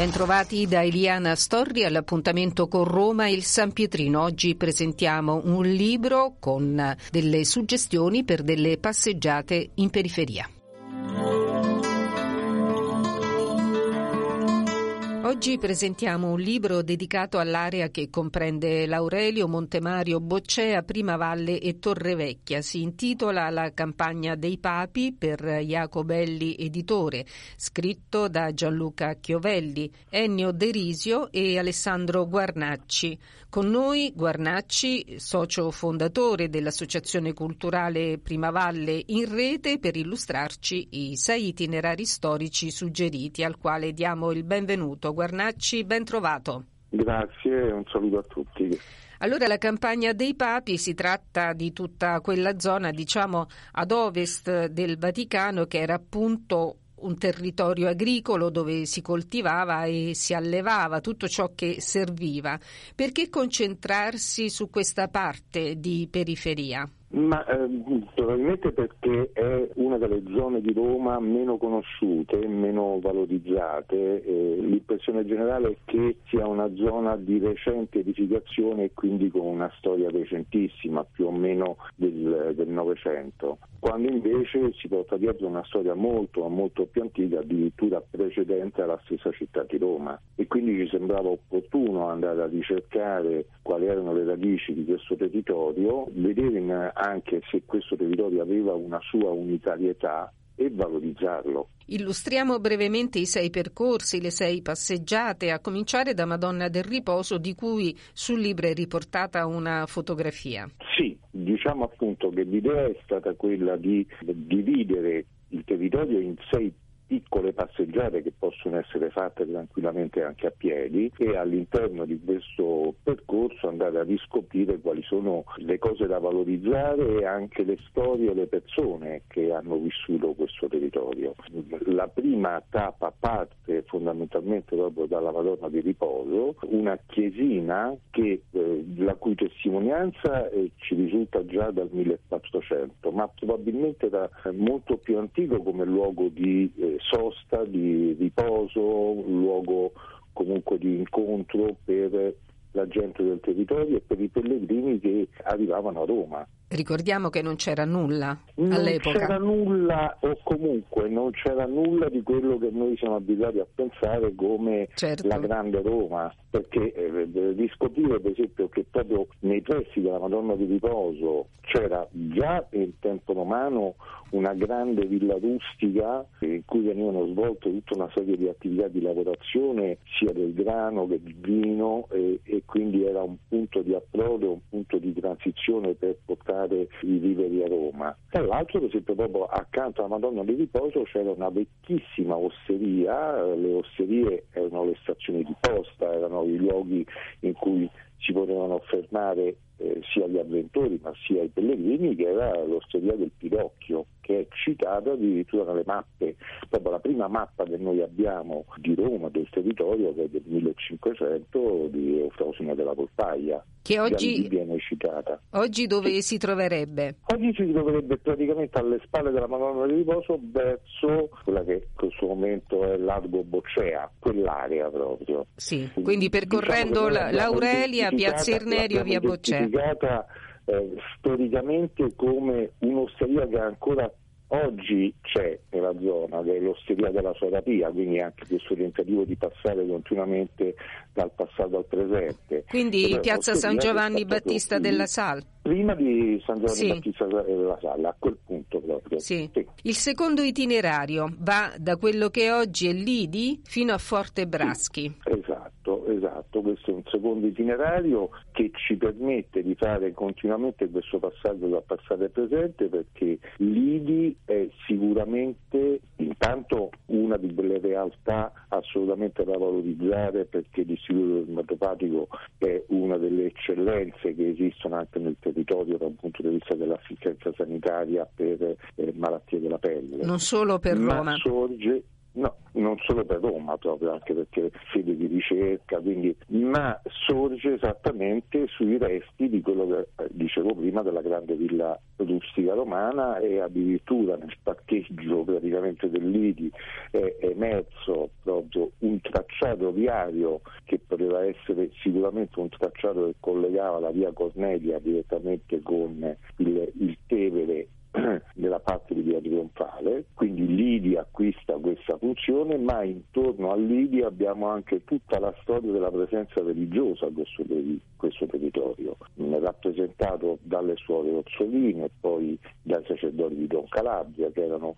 Bentrovati da Eliana Storri all'appuntamento con Roma e il San Pietrino. Oggi presentiamo un libro con delle suggestioni per delle passeggiate in periferia. Oggi presentiamo un libro dedicato all'area che comprende l'Aurelio, Montemario, Boccea, Primavalle e Torrevecchia. Si intitola La campagna dei papi per Jacobelli editore, scritto da Gianluca Chiovelli, Ennio Derisio e Alessandro Guarnacci. Con noi Guarnacci, socio fondatore dell'Associazione Culturale Primavalle in rete per illustrarci i sei itinerari storici suggeriti al quale diamo il benvenuto. Guarnacci, ben trovato. Grazie e un saluto a tutti. Allora la campagna dei papi si tratta di tutta quella zona, diciamo, ad ovest del Vaticano che era appunto un territorio agricolo dove si coltivava e si allevava tutto ciò che serviva. Perché concentrarsi su questa parte di periferia? Ma eh, probabilmente perché è una delle zone di Roma meno conosciute, meno valorizzate. Eh, l'impressione generale è che sia una zona di recente edificazione e quindi con una storia recentissima, più o meno del Novecento, quando invece si porta dietro una storia molto, molto più antica, addirittura precedente alla stessa città di Roma. E quindi ci sembrava opportuno andare a ricercare quali erano le radici di questo territorio, vedere in anche se questo territorio aveva una sua unitarietà e valorizzarlo. Illustriamo brevemente i sei percorsi, le sei passeggiate, a cominciare da Madonna del Riposo, di cui sul libro è riportata una fotografia. Sì, diciamo appunto che l'idea è stata quella di dividere il territorio in sei piccole passeggiate che possono essere fatte tranquillamente anche a piedi e all'interno di questo percorso andare a riscoprire quali sono le cose da valorizzare e anche le storie e le persone che hanno vissuto questo territorio. La prima tappa parte fondamentalmente proprio dalla Madonna di Riposo, una chiesina che, eh, la cui testimonianza eh, ci risulta già dal 1400, ma probabilmente da molto più antico come luogo di eh, sosta, di riposo, un luogo comunque di incontro per la gente del territorio e per i pellegrini che arrivavano a Roma. Ricordiamo che non c'era nulla non all'epoca. Non c'era nulla o comunque non c'era nulla di quello che noi siamo abituati a pensare come certo. la grande Roma, perché eh, riscoprire per esempio che proprio nei pressi della Madonna di Riposo c'era già in tempo romano una grande villa rustica in cui venivano svolte tutta una serie di attività di lavorazione sia del grano che del vino e, e quindi era un punto di approdo, un punto di transizione per portare i viveri a Roma. Tra l'altro, per esempio, proprio accanto alla Madonna di Riposo c'era una vecchissima osteria, le osterie erano le stazioni di posta, erano i luoghi in cui si potevano fermare eh, sia gli avventori ma sia i pellegrini, che era l'osteria del Pidocchio, che è citata addirittura nelle mappe, proprio la prima mappa che noi abbiamo di Roma, del territorio, che è del 1500 di Eufrosina della Volpaia. Che oggi viene citata. Oggi dove si troverebbe? Oggi si troverebbe praticamente alle spalle della Madonna di Riposo verso quella che in questo momento è Largo Boccea, quell'area proprio. Sì, quindi percorrendo diciamo l'Aurelia, Piazza Irnerio, via Boccea. Eh, storicamente come un'osteria che ancora oggi c'è nella zona, che è l'osteria della Sorapia, quindi anche questo tentativo di passare continuamente dal passato al presente. Quindi Piazza San Giovanni Battista della Sal. Prima di San Giovanni Sì. Battista della Sala, a quel punto proprio. Sì. Il secondo itinerario va da quello che oggi è Lidi fino a Forte Braschi. Esatto, esatto, questo è un secondo itinerario che ci permette di fare continuamente questo passaggio dal passato al presente perché l'IDI è sicuramente intanto una di quelle realtà assolutamente da valorizzare perché l'istituto dermatopatico è una delle eccellenze che esistono anche nel territorio dal punto di vista dell'assistenza sanitaria per eh, malattie della pelle. Non solo per Roma. Sorge, No, non solo per Roma proprio, anche perché è sede di ricerca, quindi, ma sorge esattamente sui resti di quello che eh, dicevo prima della grande villa rustica romana e addirittura nel parcheggio praticamente dell'Idi è emerso proprio un tracciato viario che poteva essere sicuramente un tracciato che collegava la via Cornelia direttamente con il, il Tevere nella parte di via trionfale, quindi l'IDI acquista questa funzione, ma intorno all'IDI abbiamo anche tutta la storia della presenza religiosa a questo, questo territorio, rappresentato dalle suore orsoline e poi dai sacerdoti di Don Calabria, che erano,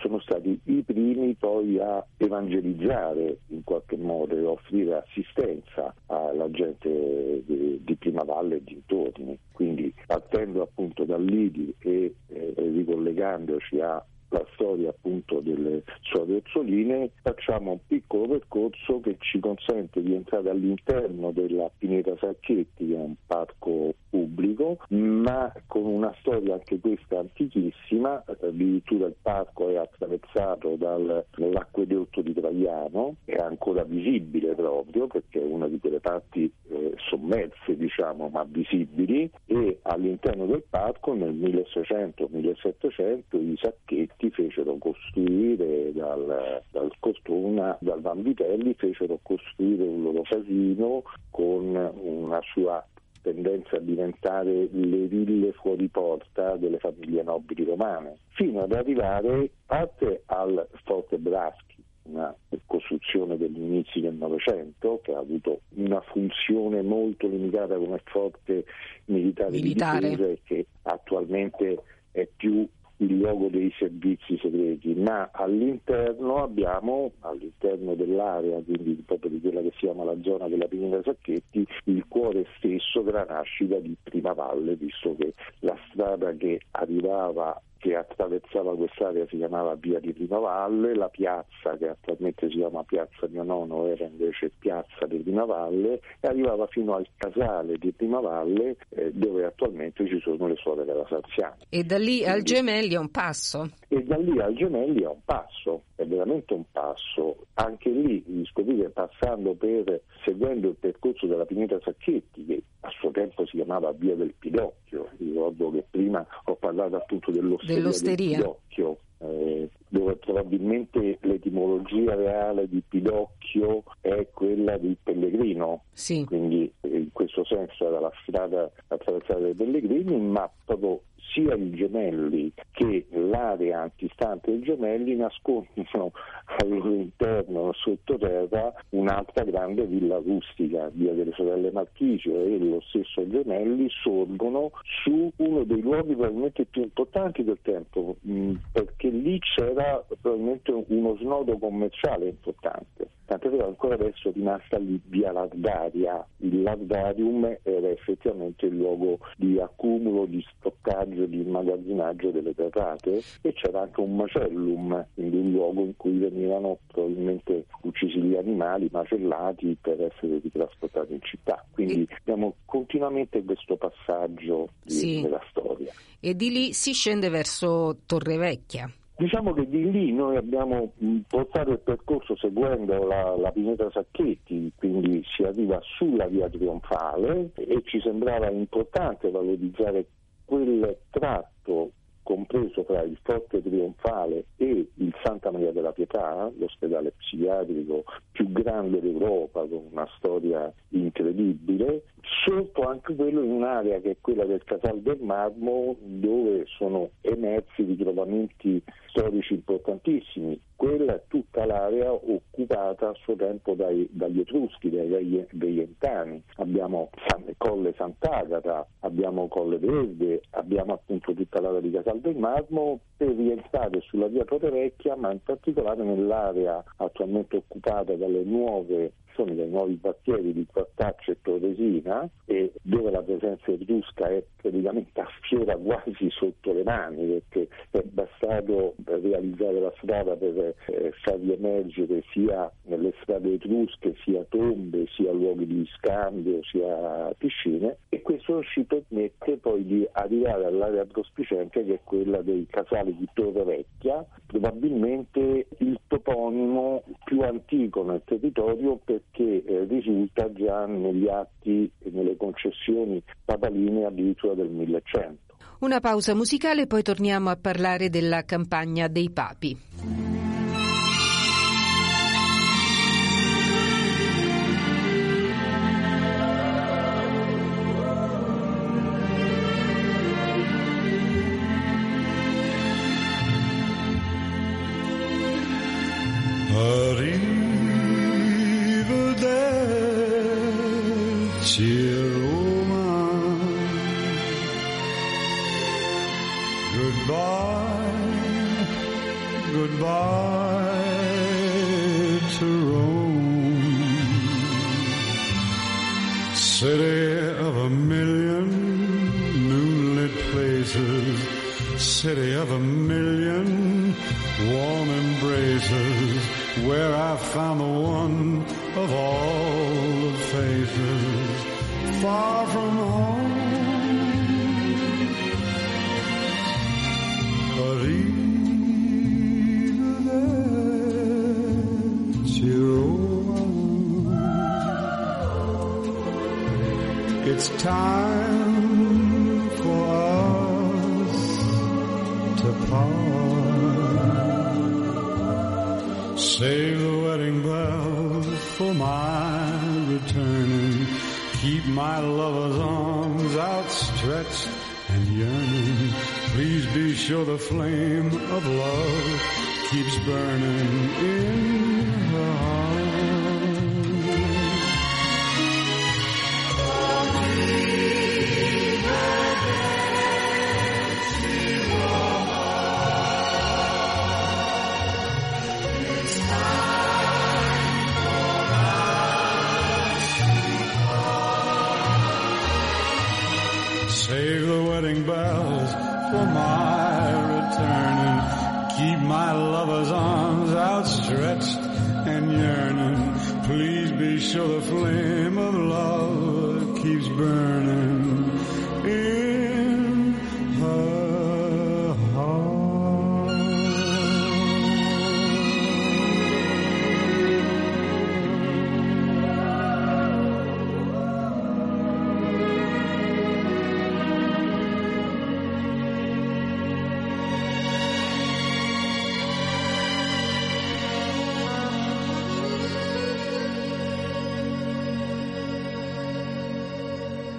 sono stati i primi poi a evangelizzare in qualche modo e offrire assistenza alla gente di, Prima Valle e dintorni. Quindi partendo appunto dall'IDI e eh, ricollegandoci a la storia appunto delle suore orsoline, facciamo un piccolo percorso che ci consente di entrare all'interno della Pineta Sacchetti, che è un parco pubblico, ma con una storia anche questa antichissima, addirittura il parco è attraversato dall'acquedotto di Traiano, è ancora visibile proprio perché è una di quelle parti eh, sommerse diciamo ma visibili e all'interno del parco nel 1600-1700 i sacchetti fecero costruire dal, dal Cortona, dal Vanvitelli fecero costruire un loro casino con una sua tendenza a diventare le ville fuori porta delle famiglie nobili romane, fino ad arrivare parte al Forte Braschi, una costruzione degli inizi del Novecento che ha avuto una funzione molto limitata come forte militare, militare. di difesa e che attualmente è più il luogo dei servizi segreti, ma all'interno abbiamo, all'interno dell'area, quindi proprio di quella che si chiama la zona della Pineta Sacchetti, il cuore stesso della nascita di Prima Valle, visto che la strada che arrivava che attraversava quest'area si chiamava Via di Primavalle, la piazza che attualmente si chiama Piazza Mio Nono era invece Piazza di Primavalle e arrivava fino al casale di Primavalle eh, dove attualmente ci sono le suore della Sarziana. E da lì al Gemelli è un passo? E da lì al Gemelli è un passo, è veramente un passo. Anche lì scoprire passando per, seguendo il percorso della Pineta Sacchetti che a suo tempo si chiamava Via del Pidocchio, ricordo che prima ho parlato appunto dell'osteria, dell'osteria. del Pidocchio, eh, dove probabilmente l'etimologia reale di Pidocchio è quella di Pellegrino, sì. quindi in questo senso era la strada attraversata dai Pellegrini, ma proprio sia i gemelli che l'area antistante dei gemelli nascondono all'interno, sottoterra, un'altra grande villa rustica, via delle sorelle Marchisio e lo stesso gemelli sorgono su uno dei luoghi probabilmente più importanti del tempo, perché lì c'era probabilmente uno snodo commerciale importante tant'è vero ancora adesso è rimasta lì via Lardaria. Il Lardarium era effettivamente il luogo di accumulo, di stoccaggio, di immagazzinaggio delle terrate e c'era anche un macellum, quindi un luogo in cui venivano probabilmente uccisi gli animali, macellati per essere ritrasportati in città. Quindi e... abbiamo continuamente questo passaggio di, sì. della storia. E di lì si scende verso Torrevecchia. Diciamo che di lì noi abbiamo portato il percorso seguendo la, la Pineta Sacchetti, quindi si arriva sulla via trionfale e ci sembrava importante valorizzare quel tratto compreso tra il Forte Trionfale e il Santa Maria della Pietà, l'ospedale psichiatrico più grande d'Europa con una storia incredibile, sotto anche quello in un'area che è quella del Casal del Marmo dove sono emersi ritrovamenti storici importantissimi. Quella è tutta l'area occupata a suo tempo dai, dagli Etruschi, dai Veientani. Abbiamo San, Colle Sant'Agata, abbiamo Colle Verde, abbiamo appunto tutta l'area di Casal del Marmo per rientrare sulla via Torrevecchia, ma in particolare nell'area attualmente occupata dalle nuove popolazioni dei nuovi quartieri di Quartaccio e Torresina, e dove la presenza etrusca è praticamente affiora quasi sotto le mani, perché è bastato realizzare la strada per eh, farvi emergere sia nelle strade etrusche, sia tombe, sia luoghi di scambio, sia piscine, e questo ci permette poi di arrivare all'area prospiciente che è quella dei casali di Torre Vecchia, probabilmente il toponimo più antico nel territorio perché eh, risulta già negli atti e nelle concessioni papaline addirittura del 1100. Una pausa musicale, poi torniamo a parlare della campagna dei papi. City of a million warm embraces, where I found the one of all the faces, far from home. Arrivederci Roma. It's time Save the wedding bells for my returning. Keep my lover's arms outstretched and yearning. Please be sure the flame of love keeps burning in for my returning. Keep my lover's arms outstretched and yearning. Please be sure the flame of love keeps burning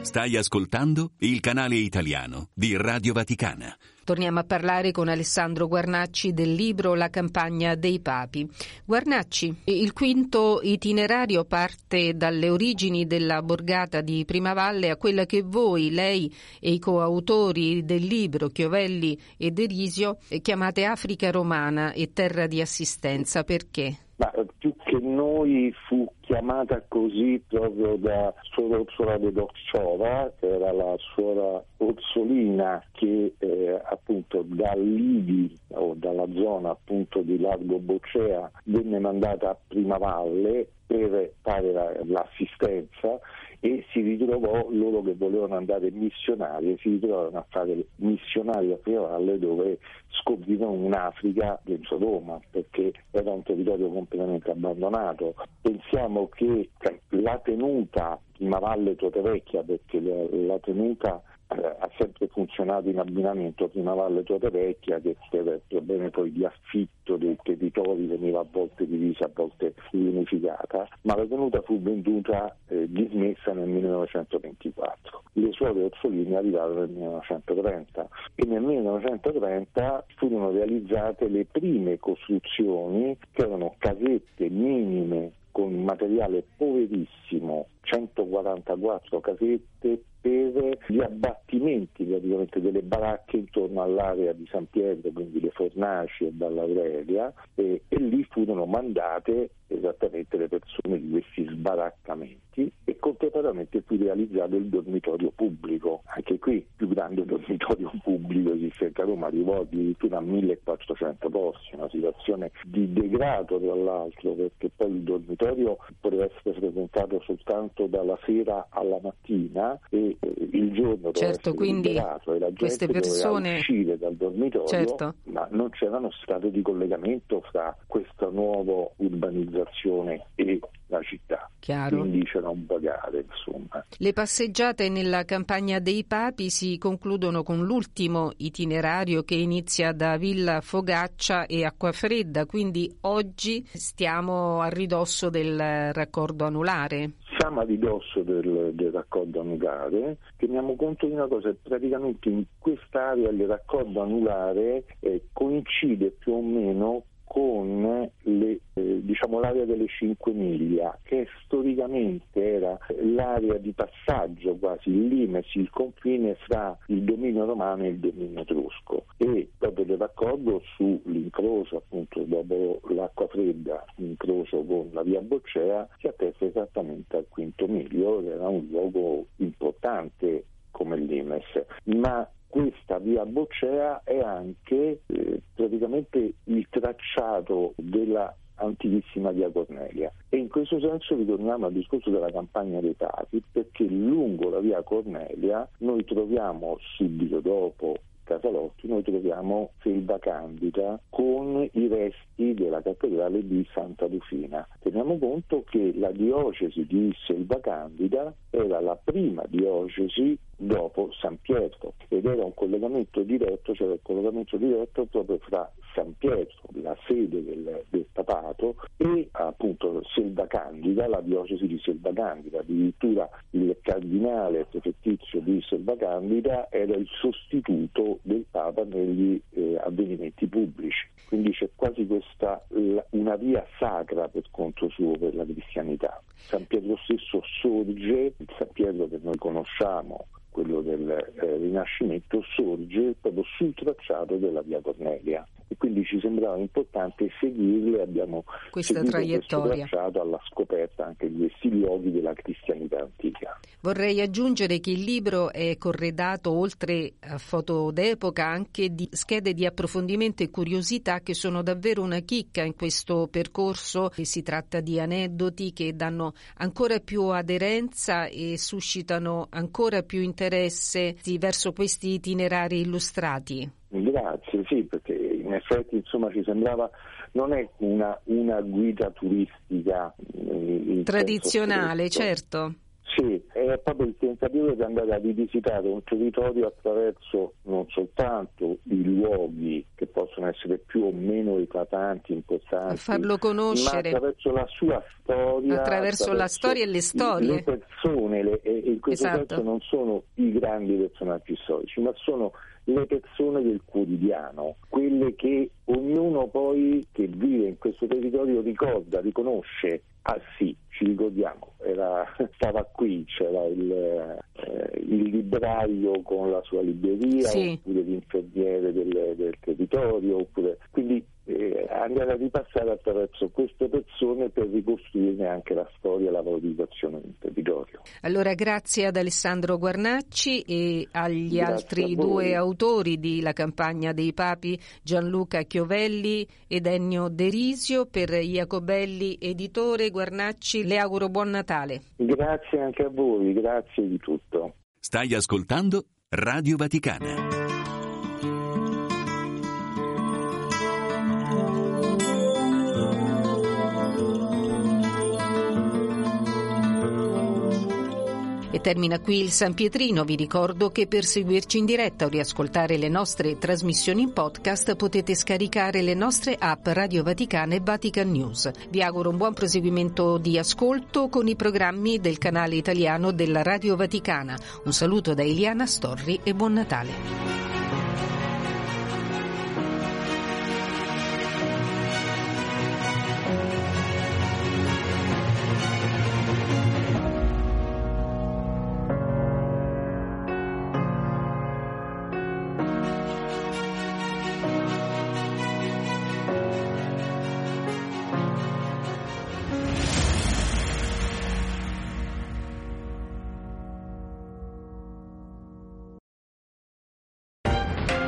Stai ascoltando il canale italiano di Radio Vaticana. Torniamo a parlare con Alessandro Guarnacci del libro La campagna dei papi. Guarnacci, il quinto itinerario parte dalle origini della borgata di Primavalle a quella che voi, lei e i coautori del libro, Chiovelli e Derisio, chiamate Africa romana e terra di assistenza. Perché? Ma più che noi fu chiamata così proprio da Suor Orsola de Docciova, che era la suora Orsolina che eh, appunto dall'Ibi o dalla zona appunto di Largo Boccea venne mandata a Primavalle per fare la, l'assistenza e si ritrovò loro che volevano andare missionari si ritrovarono a fare missionari a Primavalle dove scoprirono un'Africa dentro Roma perché era un territorio completamente abbandonato. Pensiamo che la tenuta Primavalle Torrevecchia perché la, la tenuta ha sempre funzionato in abbinamento prima Valle Torrevecchia che per problemi poi di affitto dei territori veniva a volte divisa, a volte riunificata, ma la tenuta fu venduta eh, dismessa nel 1924. Le suore Orsolini arrivarono nel 1930 e nel 1930 furono realizzate le prime costruzioni che erano casette minime con materiale poverissimo 144 casette per gli abbattimenti delle baracche intorno all'area di San Pietro, quindi le fornaci e dall'Aurelia, e, e lì furono mandate esattamente le persone di questi sbaraccamenti e contemporaneamente fu realizzato il dormitorio pubblico. Anche qui il più grande dormitorio pubblico esistente a Roma arrivò addirittura a 1400 posti, una situazione di degrado tra l'altro perché poi il dormitorio poteva essere frequentato soltanto dalla sera alla mattina e eh, il giorno certo, quindi e la queste persone uscire dal dormitorio certo. ma non c'erano strade di collegamento fra questa nuova urbanizzazione e la città. Chiaro. Quindi c'era un bagare, insomma. Le passeggiate nella campagna dei Papi si concludono con l'ultimo itinerario che inizia da Villa Fogaccia e Acquafredda, quindi oggi stiamo a ridosso del raccordo anulare. Siamo a ridosso del, del raccordo anulare, teniamo conto di una cosa, praticamente in quest'area il raccordo anulare eh, coincide più o meno con le, eh, diciamo, l'area delle 5 miglia, che storicamente era l'area di passaggio quasi, il limes, il confine fra il dominio romano e il dominio etrusco. E proprio del raccordo sull'incrocio, appunto, dopo l'acqua fredda, l'incrocio con la via Boccea, si attesta esattamente al quinto miglio, era un luogo importante come limes. Ma questa via Boccea è anche eh, praticamente il tracciato della antichissima via Cornelia e in questo senso ritorniamo al discorso della campagna dei Papi perché lungo la via Cornelia noi troviamo subito dopo Casalotti noi troviamo Selva Candida con i resti della cattedrale di Santa Rufina. Teniamo conto che la diocesi di Selva Candida era la prima diocesi dopo San Pietro ed era un collegamento diretto, cioè un collegamento diretto proprio fra San Pietro, la sede del, del papato, e appunto Selva Candida, la diocesi di Selva Candida. Addirittura il cardinale prefettizio di Selva Candida era il sostituto del Papa negli eh, avvenimenti pubblici. Quindi c'è quasi questa una via sacra per conto suo per la cristianità. San Pietro stesso sorge, il San Pietro che noi conosciamo quello del eh, Rinascimento, sorge proprio sul tracciato della via Cornelia e quindi ci sembrava importante seguirle, abbiamo questa traiettoria tracciato alla scoperta anche di questi luoghi della cristianità antica. Vorrei aggiungere che il libro è corredato oltre a foto d'epoca anche di schede di approfondimento e curiosità che sono davvero una chicca in questo percorso e si tratta di aneddoti che danno ancora più aderenza e suscitano ancora più interesse verso questi itinerari illustrati. Grazie, sì, effetti insomma ci sembrava non è una, una guida turistica tradizionale, certo. Sì, è proprio il tentativo di andare a rivisitare un territorio attraverso non soltanto i luoghi che possono essere più o meno eclatanti, importanti, a farlo conoscere, ma attraverso la sua storia, attraverso, attraverso la storia e le storie. Le persone, le, e in questo esatto. senso non sono i grandi personaggi storici, ma sono le persone del quotidiano, quelle che ognuno poi che vive in questo territorio ricorda, riconosce, ah sì, ci ricordiamo, era, stava qui, c'era il, eh, il, libraio con la sua libreria, sì. oppure l'infermiere del, del territorio, oppure, quindi eh, andare a ripassare attraverso queste persone per ricostruirne anche la storia e la valorizzazione del territorio. Allora grazie ad Alessandro Guarnacci e agli Grazie altri due autori di La campagna dei papi, Gianluca Chiovelli ed Ennio Derisio, per Iacobelli editore Guarnacci le auguro buon Natale. Grazie anche a voi, grazie di tutto. Stai ascoltando Radio Vaticana. E termina qui il San Pietrino. Vi ricordo che per seguirci in diretta o riascoltare le nostre trasmissioni in podcast potete scaricare le nostre app Radio Vaticana e Vatican News. Vi auguro un buon proseguimento di ascolto con i programmi del canale italiano della Radio Vaticana. Un saluto da Eliana Storri e buon Natale.